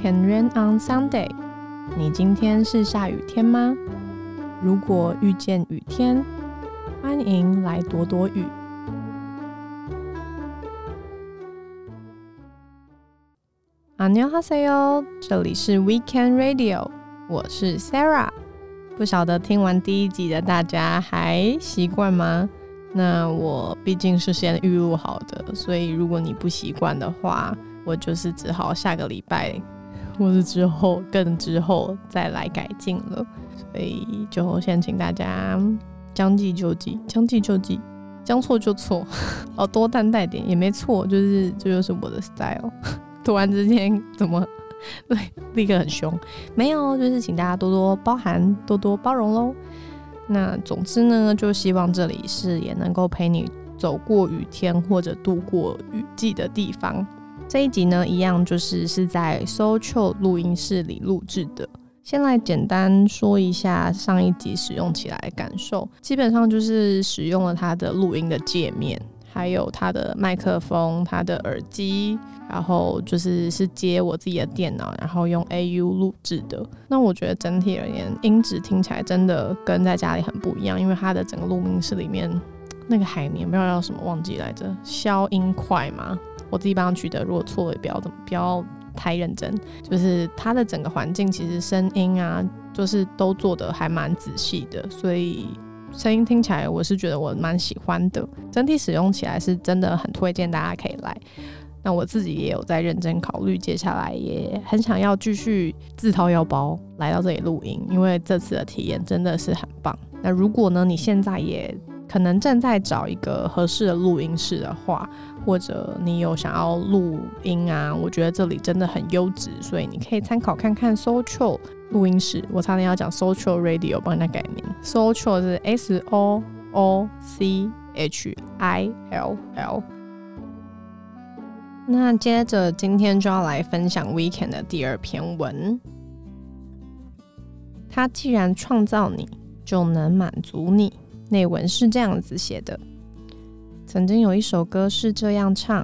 Can rain on Sunday？你今天是下雨天吗？如果遇见雨天，欢迎来躲躲雨。阿牛哈塞哟，这里是 Weekend Radio，我是 Sarah。不晓得听完第一集的大家还习惯吗？那我毕竟是先预录好的，所以如果你不习惯的话，我就是只好下个礼拜或是之后更之后再来改进了。所以就先请大家将计就计，将计就计，将错就错，哦，多担待点也没错，就是这就是我的 style。突然之间怎么对立刻很凶？没有，就是请大家多多包涵，多多包容喽。那总之呢，就希望这里是也能够陪你走过雨天或者度过雨季的地方。这一集呢，一样就是是在 Social 录音室里录制的。先来简单说一下上一集使用起来的感受，基本上就是使用了它的录音的界面，还有它的麦克风、它的耳机。然后就是是接我自己的电脑，然后用 AU 录制的。那我觉得整体而言，音质听起来真的跟在家里很不一样，因为它的整个录音室里面那个海绵不知道叫什么忘记来着，消音块嘛。我自己帮他取得，如果错了也不要怎么不要太认真。就是它的整个环境其实声音啊，就是都做的还蛮仔细的，所以声音听起来我是觉得我蛮喜欢的。整体使用起来是真的很推荐大家可以来。那我自己也有在认真考虑，接下来也很想要继续自掏腰包来到这里录音，因为这次的体验真的是很棒。那如果呢，你现在也可能正在找一个合适的录音室的话，或者你有想要录音啊，我觉得这里真的很优质，所以你可以参考看看 Social 录音室。我差点要讲 Social Radio，帮人家改名，Social 是 S O O C H I L L。那接着今天就要来分享 Weekend 的第二篇文。他既然创造你，就能满足你。内文是这样子写的：曾经有一首歌是这样唱：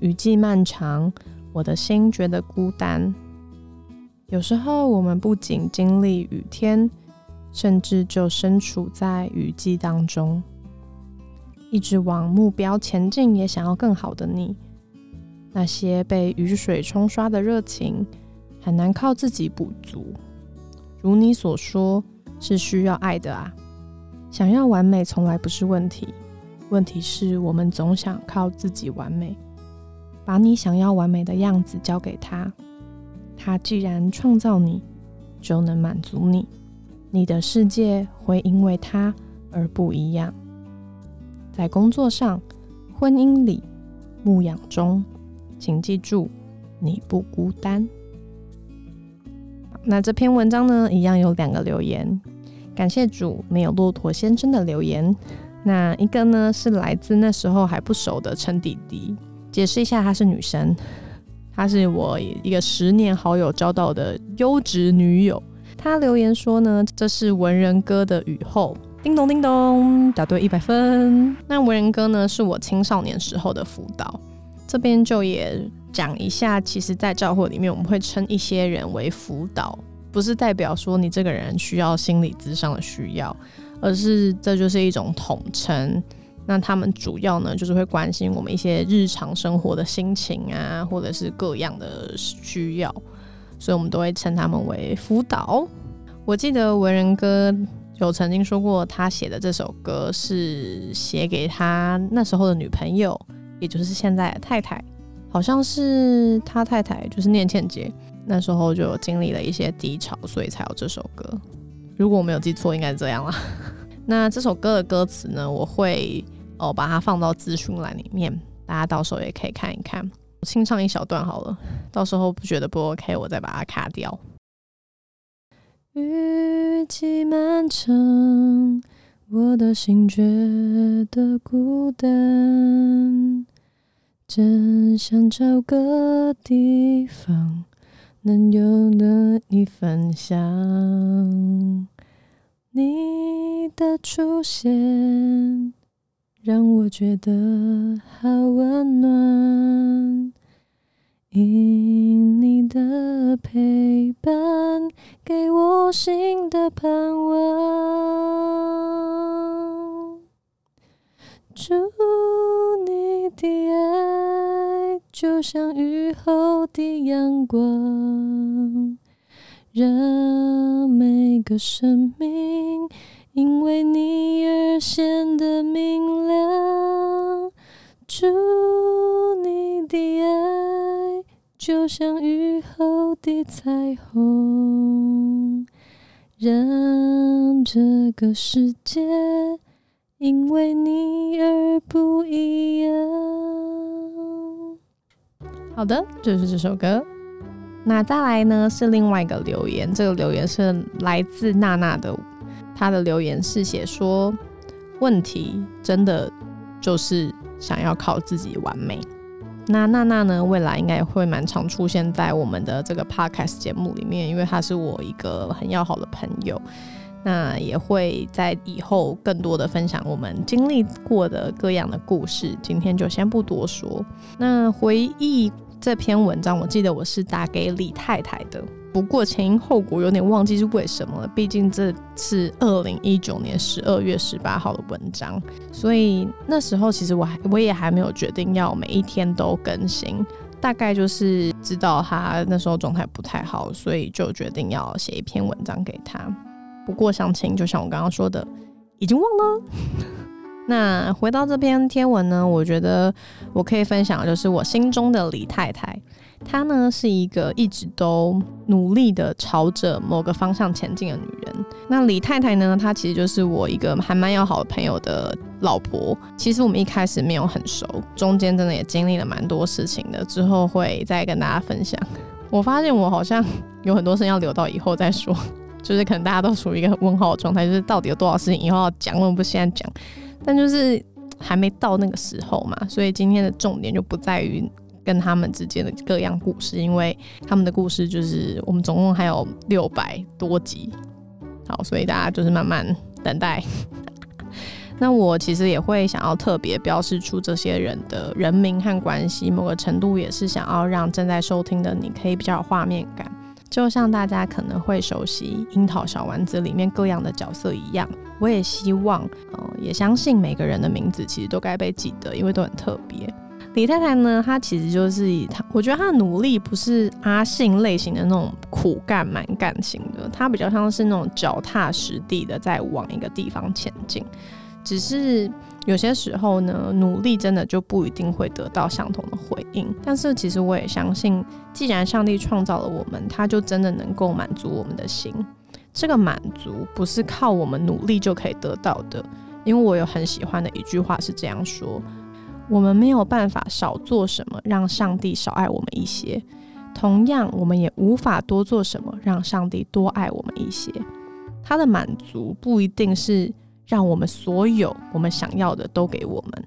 雨季漫长，我的心觉得孤单。有时候我们不仅经历雨天，甚至就身处在雨季当中，一直往目标前进，也想要更好的你。那些被雨水冲刷的热情，很难靠自己补足。如你所说，是需要爱的啊。想要完美从来不是问题，问题是我们总想靠自己完美。把你想要完美的样子交给他，他既然创造你，就能满足你。你的世界会因为他而不一样。在工作上、婚姻里、牧养中。请记住，你不孤单。那这篇文章呢，一样有两个留言，感谢主没有骆驼先生的留言。那一个呢，是来自那时候还不熟的陈弟弟，解释一下，她是女生，她是我一个十年好友交到的优质女友。她留言说呢，这是文人哥的雨后，叮咚叮咚，答对一百分。那文人哥呢，是我青少年时候的辅导。这边就也讲一下，其实，在教会里面，我们会称一些人为辅导，不是代表说你这个人需要心理咨商的需要，而是这就是一种统称。那他们主要呢，就是会关心我们一些日常生活的心情啊，或者是各样的需要，所以我们都会称他们为辅导。我记得文人哥有曾经说过，他写的这首歌是写给他那时候的女朋友。也就是现在的太太，好像是他太太，就是念倩姐，那时候就经历了一些低潮，所以才有这首歌。如果我没有记错，应该是这样啦。那这首歌的歌词呢，我会哦把它放到资讯栏里面，大家到时候也可以看一看。我清唱一小段好了，到时候不觉得不 OK，我再把它卡掉。雨季漫长，我的心觉得孤单。真想找个地方，能有的你分享。你的出现让我觉得好温暖，因你你的陪伴，给我新的盼望。祝你的爱就像雨后的阳光，让每个生命因为你而显得明亮。祝你的爱就像雨后的彩虹，让这个世界因为你而不一样。好的，就是这首歌。那再来呢？是另外一个留言，这个留言是来自娜娜的，她的留言是写说：问题真的就是。想要靠自己完美，那娜娜呢？未来应该也会蛮常出现在我们的这个 podcast 节目里面，因为她是我一个很要好的朋友。那也会在以后更多的分享我们经历过的各样的故事。今天就先不多说。那回忆这篇文章，我记得我是打给李太太的。不过前因后果有点忘记是为什么了，毕竟这是二零一九年十二月十八号的文章，所以那时候其实我还我也还没有决定要每一天都更新，大概就是知道他那时候状态不太好，所以就决定要写一篇文章给他。不过详情就像我刚刚说的，已经忘了。那回到这篇天文呢，我觉得我可以分享的就是我心中的李太太。她呢是一个一直都努力的朝着某个方向前进的女人。那李太太呢，她其实就是我一个还蛮要好的朋友的老婆。其实我们一开始没有很熟，中间真的也经历了蛮多事情的。之后会再跟大家分享。我发现我好像有很多事情要留到以后再说，就是可能大家都处于一个问号的状态，就是到底有多少事情以后要讲，为什么不现在讲？但就是还没到那个时候嘛，所以今天的重点就不在于。跟他们之间的各样故事，因为他们的故事就是我们总共还有六百多集，好，所以大家就是慢慢等待。那我其实也会想要特别标示出这些人的人名和关系，某个程度也是想要让正在收听的你可以比较有画面感，就像大家可能会熟悉《樱桃小丸子》里面各样的角色一样。我也希望，呃，也相信每个人的名字其实都该被记得，因为都很特别。李太太呢？她其实就是以她，我觉得她的努力不是阿信类型的那种苦干蛮干型的，她比较像是那种脚踏实地的在往一个地方前进。只是有些时候呢，努力真的就不一定会得到相同的回应。但是其实我也相信，既然上帝创造了我们，他就真的能够满足我们的心。这个满足不是靠我们努力就可以得到的，因为我有很喜欢的一句话是这样说。我们没有办法少做什么让上帝少爱我们一些，同样，我们也无法多做什么让上帝多爱我们一些。他的满足不一定是让我们所有我们想要的都给我们，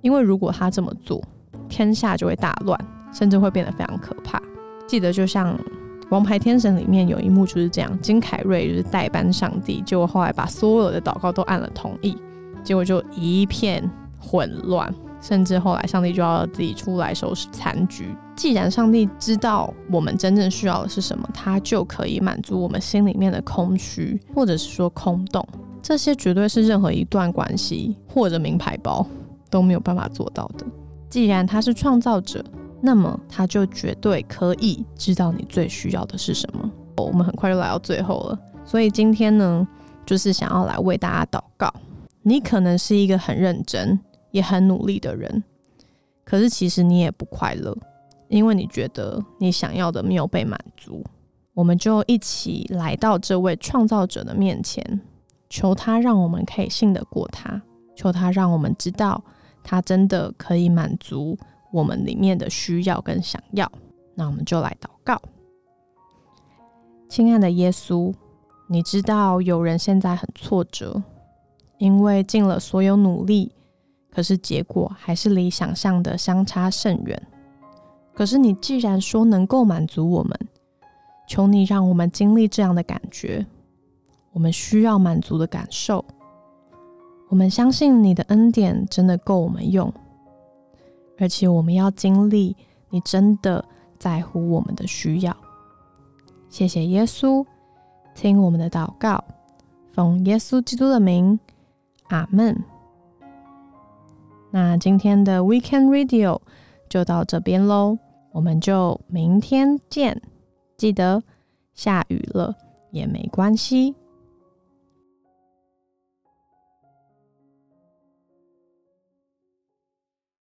因为如果他这么做，天下就会大乱，甚至会变得非常可怕。记得就像《王牌天神》里面有一幕就是这样，金凯瑞就是代班上帝，结果后来把所有的祷告都按了同意，结果就一片混乱。甚至后来，上帝就要自己出来收拾残局。既然上帝知道我们真正需要的是什么，他就可以满足我们心里面的空虚，或者是说空洞。这些绝对是任何一段关系或者名牌包都没有办法做到的。既然他是创造者，那么他就绝对可以知道你最需要的是什么。我们很快就来到最后了，所以今天呢，就是想要来为大家祷告。你可能是一个很认真。也很努力的人，可是其实你也不快乐，因为你觉得你想要的没有被满足。我们就一起来到这位创造者的面前，求他让我们可以信得过他，求他让我们知道他真的可以满足我们里面的需要跟想要。那我们就来祷告，亲爱的耶稣，你知道有人现在很挫折，因为尽了所有努力。可是结果还是离想象的相差甚远。可是你既然说能够满足我们，求你让我们经历这样的感觉，我们需要满足的感受。我们相信你的恩典真的够我们用，而且我们要经历你真的在乎我们的需要。谢谢耶稣，听我们的祷告，奉耶稣基督的名，阿门。那今天的 Weekend Radio 就到这边喽，我们就明天见。记得下雨了也没关系。